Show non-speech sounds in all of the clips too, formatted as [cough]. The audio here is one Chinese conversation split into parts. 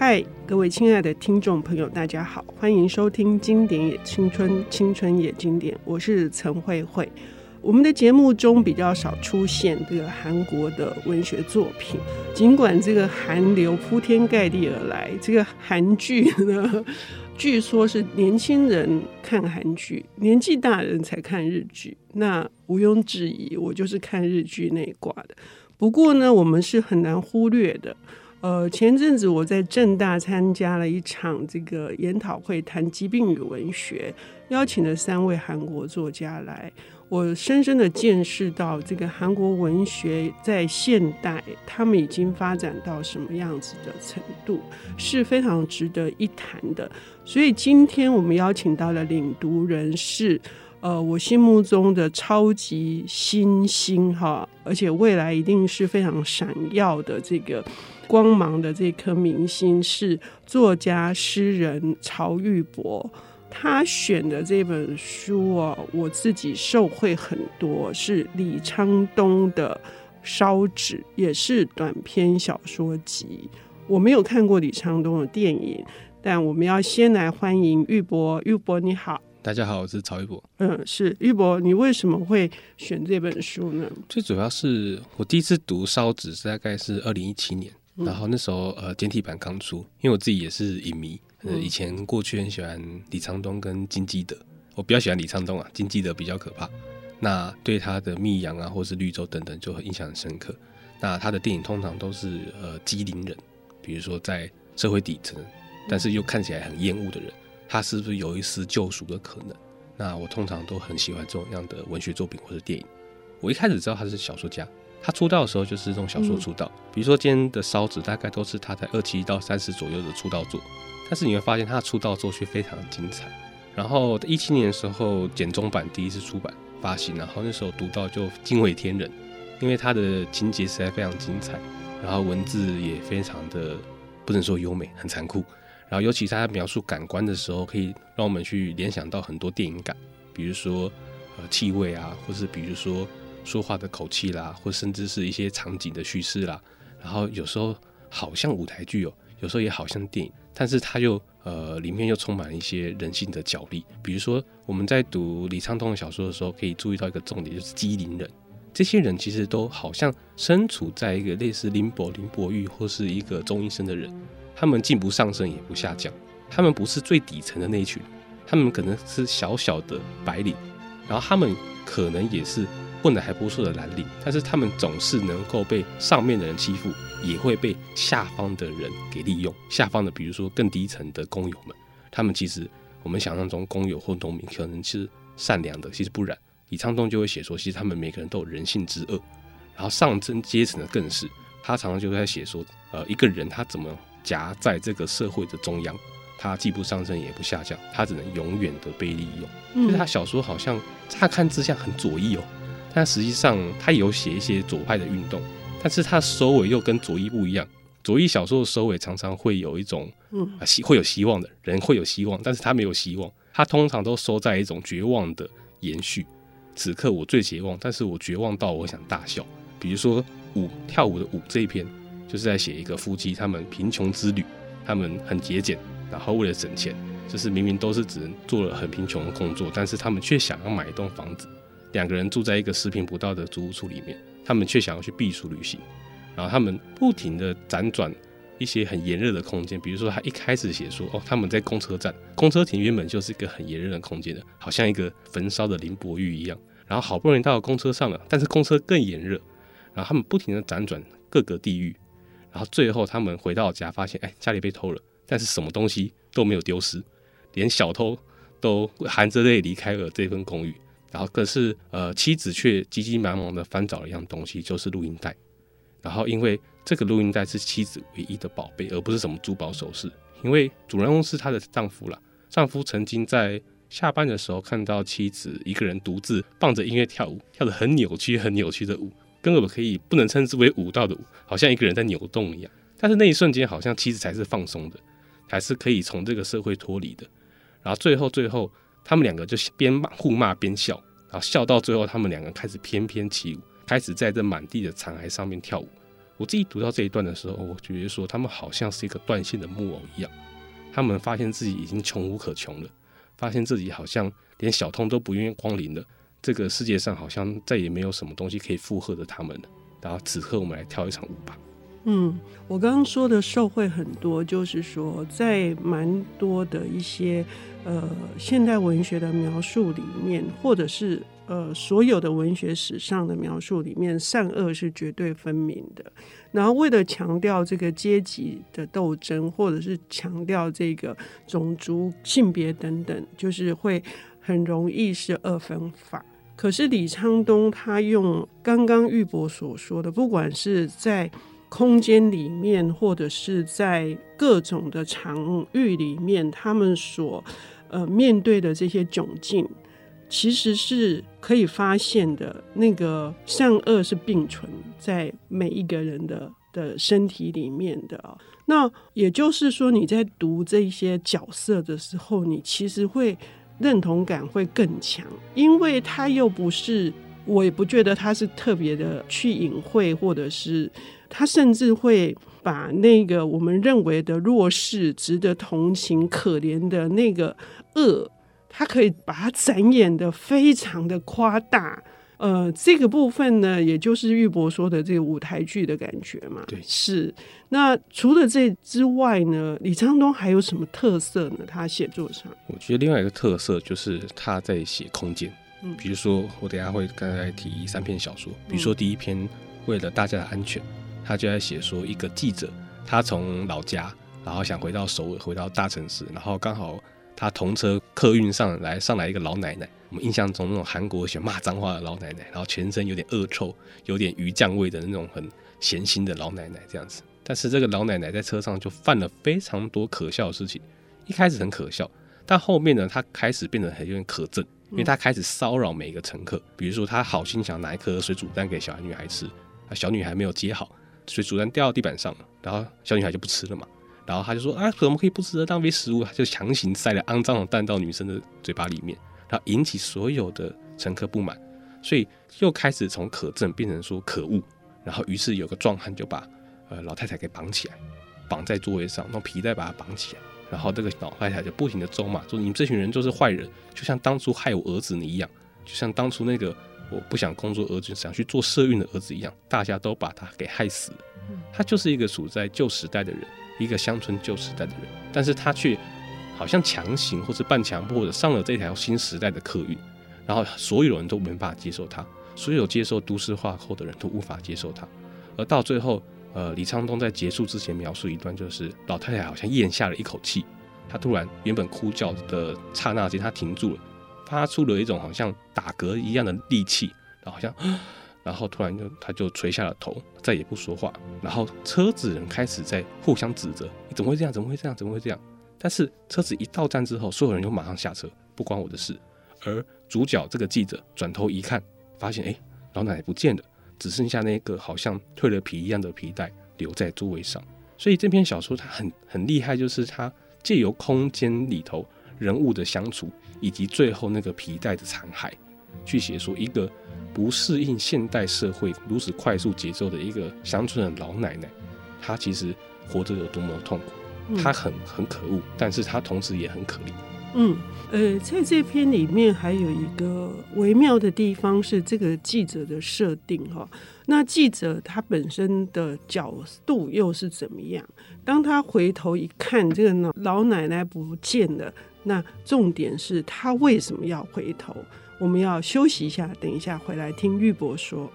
嗨，各位亲爱的听众朋友，大家好，欢迎收听《经典也青春，青春也经典》，我是陈慧慧。我们的节目中比较少出现这个韩国的文学作品，尽管这个韩流铺天盖地而来，这个韩剧呢，[laughs] 据说是年轻人看韩剧，年纪大人才看日剧。那毋庸置疑，我就是看日剧那一挂的。不过呢，我们是很难忽略的。呃，前阵子我在正大参加了一场这个研讨会，谈疾病与文学，邀请了三位韩国作家来。我深深的见识到，这个韩国文学在现代，他们已经发展到什么样子的程度，是非常值得一谈的。所以今天我们邀请到的领读人是，呃，我心目中的超级新星哈，而且未来一定是非常闪耀的这个。光芒的这颗明星是作家诗人曹玉博，他选的这本书哦，我自己受惠很多，是李昌东的《烧纸》，也是短篇小说集。我没有看过李昌东的电影，但我们要先来欢迎玉博。玉博你好，大家好，我是曹玉博。嗯，是玉博，你为什么会选这本书呢？最主要是我第一次读《烧纸》，大概是二零一七年。然后那时候呃简体版刚出，因为我自己也是影迷，呃以前过去很喜欢李沧东跟金基德，我比较喜欢李沧东啊，金基德比较可怕。那对他的《密阳》啊或是《绿洲》等等就很印象很深刻。那他的电影通常都是呃机灵人，比如说在社会底层，但是又看起来很厌恶的人，他是不是有一丝救赎的可能？那我通常都很喜欢这种样的文学作品或者电影。我一开始知道他是小说家。他出道的时候就是这种小说出道，比如说今天的烧纸大概都是他在二七到三十左右的出道作，但是你会发现他的出道作却非常的精彩。然后一七年的时候简中版第一次出版发行，然后那时候读到就惊为天人，因为他的情节实在非常精彩，然后文字也非常的不能说优美，很残酷。然后尤其是他描述感官的时候，可以让我们去联想到很多电影感，比如说呃气味啊，或是比如说。说话的口气啦，或甚至是一些场景的叙事啦，然后有时候好像舞台剧哦，有时候也好像电影，但是它又呃里面又充满一些人性的角力。比如说我们在读李沧东的小说的时候，可以注意到一个重点，就是机灵人。这些人其实都好像身处在一个类似林伯、林伯玉或是一个钟医生的人，他们既不上升也不下降，他们不是最底层的那一群，他们可能是小小的白领，然后他们可能也是。混得还不错的蓝领，但是他们总是能够被上面的人欺负，也会被下方的人给利用。下方的，比如说更低层的工友们，他们其实我们想象中工友或农民可能是善良的，其实不然。李昌东就会写说，其实他们每个人都有人性之恶。然后上层阶层的更是，他常常就在写说，呃，一个人他怎么夹在这个社会的中央，他既不上升也不下降，他只能永远的被利用。就是他小说好像乍看之下很左翼哦。但实际上，他有写一些左派的运动，但是他收尾又跟左翼不一样。左翼小说的收尾常常会有一种，啊，希会有希望的人会有希望，但是他没有希望，他通常都收在一种绝望的延续。此刻我最绝望，但是我绝望到我想大笑。比如说舞跳舞的舞这一篇，就是在写一个夫妻他们贫穷之旅，他们很节俭，然后为了省钱，就是明明都是只能做了很贫穷的工作，但是他们却想要买一栋房子。两个人住在一个十平不到的租屋处里面，他们却想要去避暑旅行，然后他们不停地辗转一些很炎热的空间，比如说他一开始写说，哦，他们在公车站，公车亭原本就是一个很炎热的空间的，好像一个焚烧的林伯玉一样，然后好不容易到了公车上了，但是公车更炎热，然后他们不停地辗转各个地域，然后最后他们回到家，发现哎，家里被偷了，但是什么东西都没有丢失，连小偷都含着泪离开了这份公寓。然后可是，呃，妻子却急急忙忙的翻找了一样东西，就是录音带。然后因为这个录音带是妻子唯一的宝贝，而不是什么珠宝首饰。因为主人公是她的丈夫啦，丈夫曾经在下班的时候看到妻子一个人独自放着音乐跳舞，跳得很扭曲、很扭曲的舞，根本可以不能称之为舞蹈的舞，好像一个人在扭动一样。但是那一瞬间，好像妻子才是放松的，还是可以从这个社会脱离的。然后最后，最后。他们两个就边骂互骂边笑，然后笑到最后，他们两个开始翩翩起舞，开始在这满地的残骸上面跳舞。我自己读到这一段的时候，我觉得说他们好像是一个断线的木偶一样，他们发现自己已经穷无可穷了，发现自己好像连小偷都不愿意光临了，这个世界上好像再也没有什么东西可以附和着他们了。然后此刻我们来跳一场舞吧。嗯，我刚刚说的受惠很多，就是说在蛮多的一些呃现代文学的描述里面，或者是呃所有的文学史上的描述里面，善恶是绝对分明的。然后为了强调这个阶级的斗争，或者是强调这个种族、性别等等，就是会很容易是二分法。可是李昌东他用刚刚玉博所说的，不管是在空间里面，或者是在各种的场域里面，他们所呃面对的这些窘境，其实是可以发现的。那个善恶是并存在每一个人的的身体里面的。那也就是说，你在读这些角色的时候，你其实会认同感会更强，因为他又不是，我也不觉得他是特别的去隐晦，或者是。他甚至会把那个我们认为的弱势、值得同情、可怜的那个恶，他可以把它展演的非常的夸大。呃，这个部分呢，也就是玉博说的这个舞台剧的感觉嘛。对，是。那除了这之外呢，李沧东还有什么特色呢？他写作上，我觉得另外一个特色就是他在写空间。嗯，比如说我等下会刚才提三篇小说，比如说第一篇为了大家的安全。他就在写说，一个记者，他从老家，然后想回到首尔，回到大城市，然后刚好他同车客运上来上来一个老奶奶，我们印象中那种韩国喜欢骂脏话的老奶奶，然后全身有点恶臭，有点鱼酱味的那种很咸腥的老奶奶这样子。但是这个老奶奶在车上就犯了非常多可笑的事情，一开始很可笑，但后面呢，她开始变得很有点可憎，因为他开始骚扰每一个乘客，比如说他好心想拿一颗水煮蛋给小女孩吃，啊，小女孩没有接好。水煮蛋掉到地板上了，然后小女孩就不吃了嘛，然后他就说啊，怎么可以不吃的，浪费食物，他就强行塞了肮脏的蛋到女生的嘴巴里面，然后引起所有的乘客不满，所以又开始从可憎变成说可恶，然后于是有个壮汉就把呃老太太给绑起来，绑在座位上，用皮带把她绑起来，然后这个老太太就不停的咒骂，说你们这群人就是坏人，就像当初害我儿子你一样，就像当初那个。我不想工作，儿子想去做社运的儿子一样，大家都把他给害死了。他就是一个处在旧时代的人，一个乡村旧时代的人，但是他却好像强行或是半强迫的上了这条新时代的客运，然后所有人都没办法接受他，所有接受都市化后的人都无法接受他，而到最后，呃，李沧东在结束之前描述一段，就是老太太好像咽下了一口气，她突然原本哭叫的刹那间，她停住了。发出了一种好像打嗝一样的力气，然后好像，[sniffs] 然后突然就她就垂下了头，再也不说话。然后车子人开始在互相指责：“你怎么会这样？怎么会这样？怎么会这样？”但是车子一到站之后，所有人就马上下车，不关我的事。而主角这个记者转头一看，发现哎，老奶奶不见了，只剩下那个好像蜕了皮一样的皮带留在座位上。所以这篇小说它很很厉害，就是它借由空间里头人物的相处。以及最后那个皮带的残骸，去写说一个不适应现代社会如此快速节奏的一个乡村的老奶奶，她其实活着有多么痛苦，她很很可恶，但是她同时也很可怜。嗯，呃，在这篇里面还有一个微妙的地方是这个记者的设定哈。那记者他本身的角度又是怎么样？当他回头一看，这个老老奶奶不见了。那重点是他为什么要回头？我们要休息一下，等一下回来听玉博说。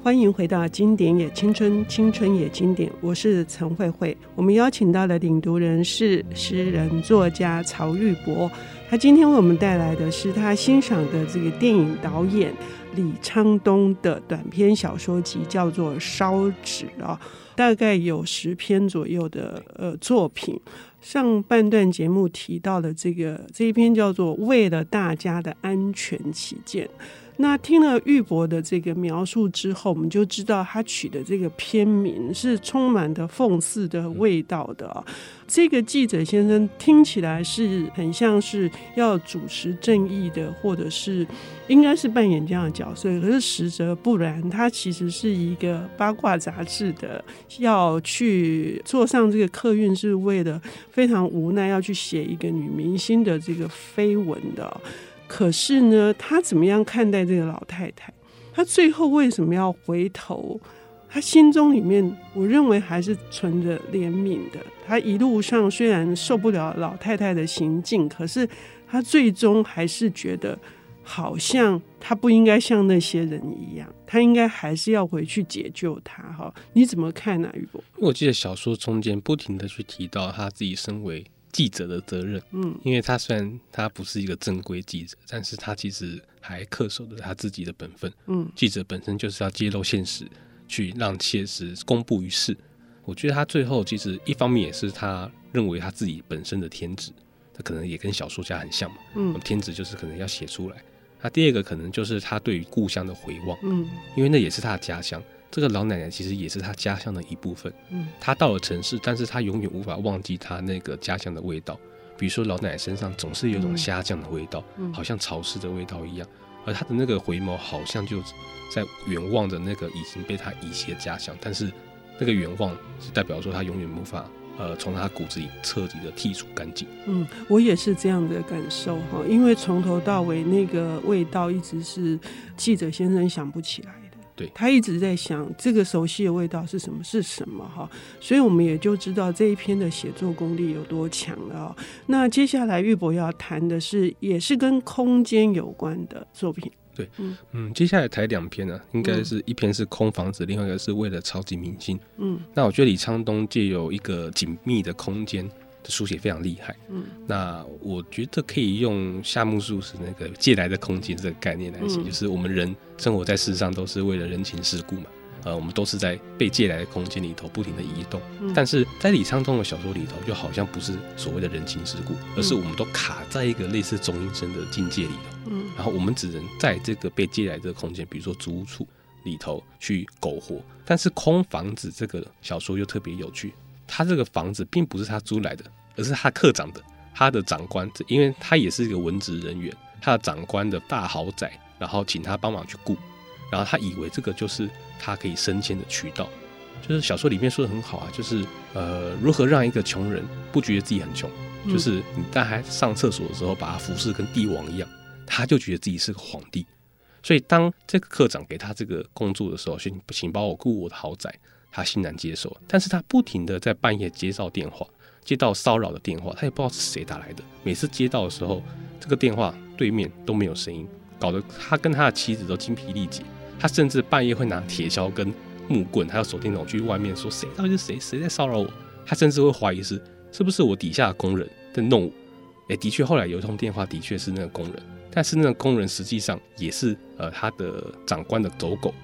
欢迎回到《经典也青春，青春也经典》，我是陈慧慧。我们邀请到的领读人是诗人作家曹玉博。他今天为我们带来的是他欣赏的这个电影导演李沧东的短篇小说集，叫做《烧纸》啊，大概有十篇左右的呃作品。上半段节目提到的这个这一篇叫做《为了大家的安全起见》，那听了玉博的这个描述之后，我们就知道他取的这个片名是充满的讽刺的味道的。这个记者先生听起来是很像是要主持正义的，或者是应该是扮演这样的角色，可是实则不然，他其实是一个八卦杂志的，要去坐上这个客运是为了非常无奈要去写一个女明星的这个绯闻的。可是呢，他怎么样看待这个老太太？他最后为什么要回头？他心中里面，我认为还是存着怜悯的。他一路上虽然受不了老太太的行径，可是他最终还是觉得，好像他不应该像那些人一样，他应该还是要回去解救她。哈，你怎么看呢、啊，驭博？我记得小说中间不停的去提到他自己身为。记者的责任，嗯，因为他虽然他不是一个正规记者，但是他其实还恪守着他自己的本分，嗯，记者本身就是要揭露现实，去让切实公布于世。我觉得他最后其实一方面也是他认为他自己本身的天职，他可能也跟小说家很像嘛，嗯，天职就是可能要写出来。那第二个可能就是他对于故乡的回望，嗯，因为那也是他的家乡。这个老奶奶其实也是她家乡的一部分。嗯，她到了城市，但是她永远无法忘记她那个家乡的味道。比如说，老奶奶身上总是有种虾酱的味道，嗯，好像潮湿的味道一样。而她的那个回眸，好像就在远望着那个已经被她遗弃的家乡。但是那个远望是代表说她永远无法呃从他骨子里彻底的剔除干净。嗯，我也是这样的感受哈，因为从头到尾那个味道一直是记者先生想不起来。对，他一直在想这个熟悉的味道是什么？是什么？哈，所以我们也就知道这一篇的写作功力有多强了哦。那接下来玉博要谈的是，也是跟空间有关的作品。对，嗯嗯，接下来谈两篇呢，啊，应该是一篇是空房子，嗯，另外一个是为了超级明星。嗯，那我觉得李昌东借有一个紧密的空间。书写非常厉害，嗯，那我觉得可以用夏目漱石那个借来的空间这个概念来写，嗯，就是我们人生活在世上都是为了人情世故嘛，呃，我们都是在被借来的空间里头不停的移动，嗯，但是在李沧东的小说里头，就好像不是所谓的人情世故，而是我们都卡在一个类似中阴身的境界里头，嗯，然后我们只能在这个被借来的空间，比如说租屋处里头去苟活，但是空房子这个小说又特别有趣，他这个房子并不是他租来的。而是他课长的，他的长官，因为他也是一个文职人员，他的长官的大豪宅，然后请他帮忙去顾，然后他以为这个就是他可以升迁的渠道，就是小说里面说的很好啊，就是呃，如何让一个穷人不觉得自己很穷，就是你在他上厕所的时候把他服侍跟帝王一样，他就觉得自己是个皇帝，所以当这个课长给他这个工作的时候，请请帮我雇我的豪宅，他欣然接受，但是他不停的在半夜接到电话。接到骚扰的电话，他也不知道是谁打来的。每次接到的时候，这个电话对面都没有声音，搞得他跟他的妻子都精疲力竭。他甚至半夜会拿铁锹跟木棍，还有手电筒去外面说：“谁到底是谁？谁在骚扰我？”他甚至会怀疑是是不是我底下的工人在弄我。哎，的确，后来有一通电话的确是那个工人，但是那个工人实际上也是呃他的长官的走狗。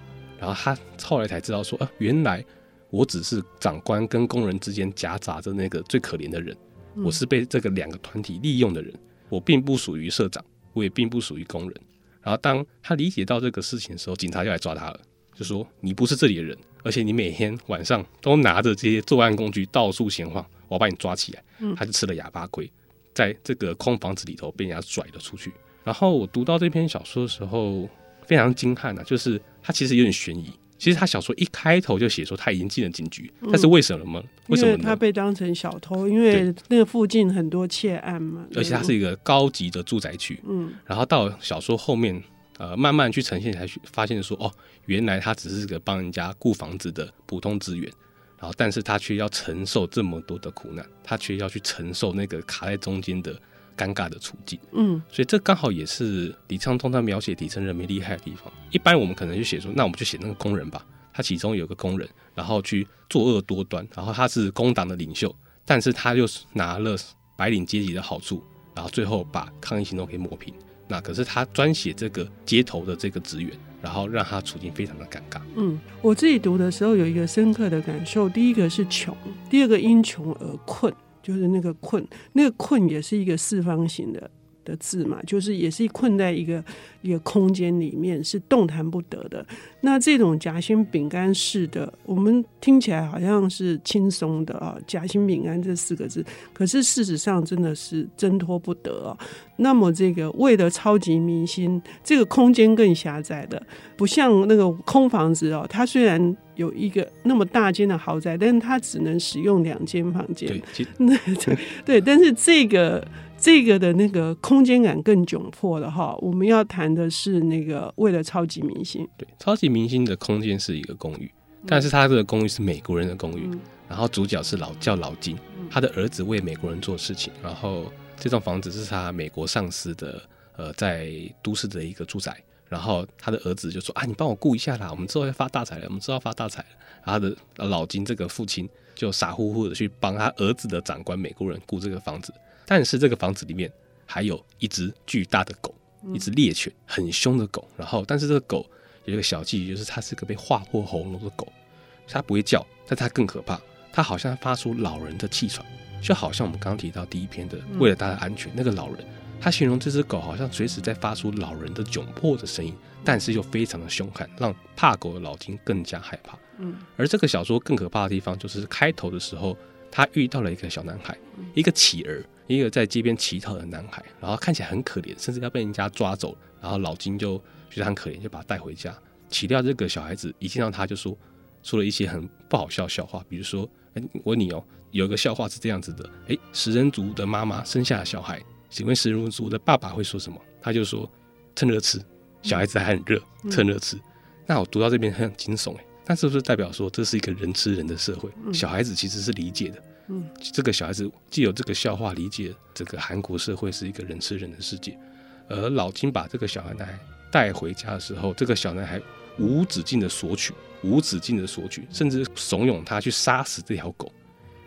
然后他后来才知道说，啊，原来。我只是长官跟工人之间夹杂着那个最可怜的人，我是被这个两个团体利用的人，我并不属于社长，我也并不属于工人。然后当他理解到这个事情的时候，警察就来抓他了，就说你不是这里的人，而且你每天晚上都拿着这些作案工具到处闲晃，我要把你抓起来。他就吃了哑巴亏，在这个空房子里头被人家甩了出去。然后我读到这篇小说的时候，非常惊撼啊，就是他其实有点悬疑。其实他小说一开头就写说他已经进了警局，但是为什么？呢、为什么他被当成小偷？因为那个附近很多窃案嘛。而且它是一个高级的住宅区。嗯。然后到小说后面，呃，慢慢去呈现，才发现说，哦，原来他只是个帮人家顾房子的普通职员。然后，但是他却要承受这么多的苦难，他却要去承受那个卡在中间的。尴尬的处境，嗯，所以这刚好也是李昌通他描写底层人民厉害的地方。一般我们可能就写说，那我们就写那个工人吧，他其中有个工人，然后去作恶多端，然后他是工党的领袖，但是他又是拿了白领阶级的好处，然后最后把抗议行动给抹平。那可是他专写这个街头的这个职员，然后让他处境非常的尴尬。嗯，我自己读的时候有一个深刻的感受，第一个是穷，第二个因穷而困。就是那个困，那个困也是一个四方形的的字嘛，就是也是困在一个一个空间里面是动弹不得的。那这种夹心饼干式的，我们听起来好像是轻松的啊，夹心饼干这四个字，可是事实上真的是挣脱不得啊。那么这个为了超级明星，这个空间更狭窄的，不像那个空房子哦，它虽然有一个那么大间的豪宅，但是它只能使用两间房间。对，[laughs] 对，但是这个。这个的那个空间感更窘迫了哈。我们要谈的是那个为了超级明星，对，超级明星的空间是一个公寓，但是他这个公寓是美国人的公寓，嗯、然后主角是老叫老金，他的儿子为美国人做事情，然后这栋房子是他美国上司的呃在都市的一个住宅，然后他的儿子就说啊，你帮我顾一下啦，我们之后要发大财了，我们之后要发大财了，然后他的老金这个父亲就傻乎乎的去帮他儿子的长官美国人顾这个房子。但是这个房子里面还有一只巨大的狗，一只猎犬，很凶的狗。然后，但是这个狗有一个小技巧，就是它是个被划破喉咙的狗，它不会叫，但它更可怕，它好像发出老人的气喘，就好像我们刚刚提到第一篇的，为了它的安全，那个老人，他形容这只狗好像随时在发出老人的窘迫的声音，但是又非常的凶悍，让怕狗的老金更加害怕。嗯，而这个小说更可怕的地方就是开头的时候，他遇到了一个小男孩，一个乞儿。一个在街边乞讨的男孩，然后看起来很可怜，甚至要被人家抓走。然后老金就觉得很可怜，就把他带回家。乞掉这个小孩子一见到他就说，说了一些很不好笑的笑话，比如说：“哎，我问你哦，有一个笑话是这样子的，哎，食人族的妈妈生下了小孩，请问食人族的爸爸会说什么？”他就说：“趁热吃。”小孩子还很热，趁热吃。那我读到这边很惊悚哎，那是不是代表说这是一个人吃人的社会？小孩子其实是理解的。嗯，这个小孩子既有这个笑话理解这个韩国社会是一个人吃人的世界，而老金把这个小男孩带回家的时候，这个小男孩无止境的索取，无止境的索取，甚至怂恿他去杀死这条狗，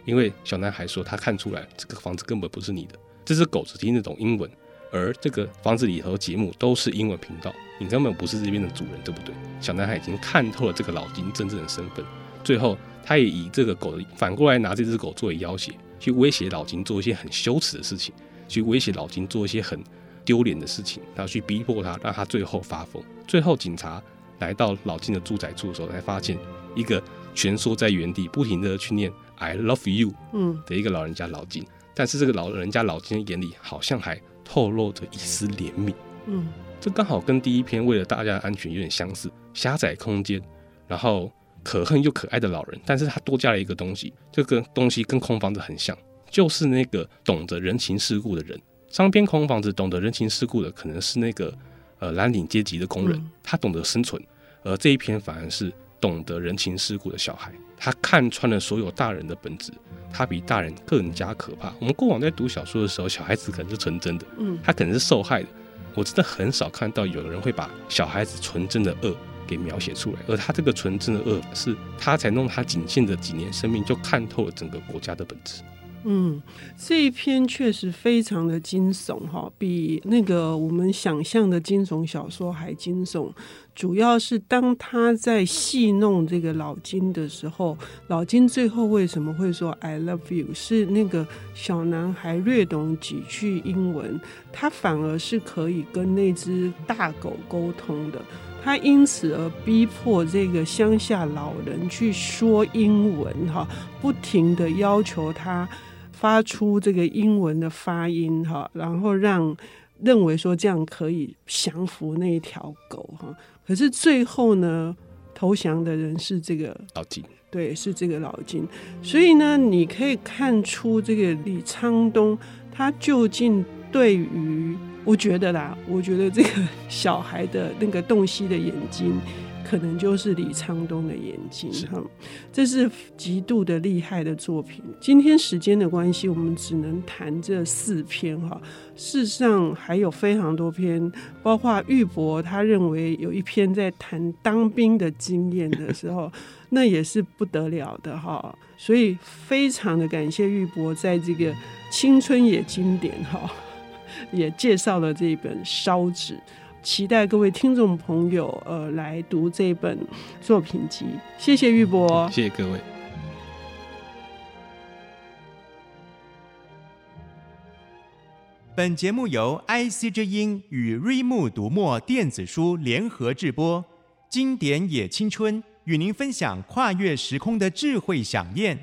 因为小男孩说他看出来这个房子根本不是你的，这只狗只听得懂英文，而这个房子里头节目都是英文频道，你根本不是这边的主人，对不对？小男孩已经看透了这个老金真正的身份，最后。他也以这个狗反过来拿这只狗作为要挟，去威胁老金做一些很羞耻的事情，去威胁老金做一些很丢脸的事情，然后去逼迫他，让他最后发疯。最后警察来到老金的住宅处的时候，才发现一个蜷缩在原地，不停的去念 “I love you” 嗯的一个老人家老金。但是这个老人家老金的眼里好像还透露着一丝怜悯。嗯，这刚好跟第一篇为了大家的安全有点相似，狭窄空间，然后。可恨又可爱的老人，但是他多加了一个东西，这个东西跟空房子很像，就是那个懂得人情世故的人。上边空房子懂得人情世故的可能是那个呃蓝领阶级的工人，他懂得生存；而这一篇反而是懂得人情世故的小孩，他看穿了所有大人的本质，他比大人更加可怕。我们过往在读小说的时候，小孩子可能是纯真的，嗯，他可能是受害的。我真的很少看到有人会把小孩子纯真的恶。给描写出来，而他这个纯真的恶，是他才弄他仅限的几年生命就看透了整个国家的本质。嗯，这一篇确实非常的惊悚哈，比那个我们想象的惊悚小说还惊悚。主要是当他在戏弄这个老金的时候，老金最后为什么会说 “I love you”？是那个小男孩略懂几句英文，他反而是可以跟那只大狗沟通的。他因此而逼迫这个乡下老人去说英文，哈，不停的要求他发出这个英文的发音，哈，然后让认为说这样可以降服那一条狗，哈。可是最后呢，投降的人是这个老金，对，是这个老金。所以呢，你可以看出这个李昌东他究竟对于。我觉得啦，我觉得这个 [laughs] 小孩的那个洞悉的眼睛，可能就是李沧东的眼睛哈。这是极度的厉害的作品。今天时间的关系，我们只能谈这四篇哈。事实上还有非常多篇，包括玉博他认为有一篇在谈当兵的经验的时候，[laughs] 那也是不得了的哈。所以非常的感谢玉博在这个青春也经典哈。也介绍了这本《烧纸》，期待各位听众朋友呃来读这本作品集。谢谢玉博，谢谢各位。本节目由 IC 之音与瑞木读墨电子书联合制播，经典也青春与您分享跨越时空的智慧饗宴。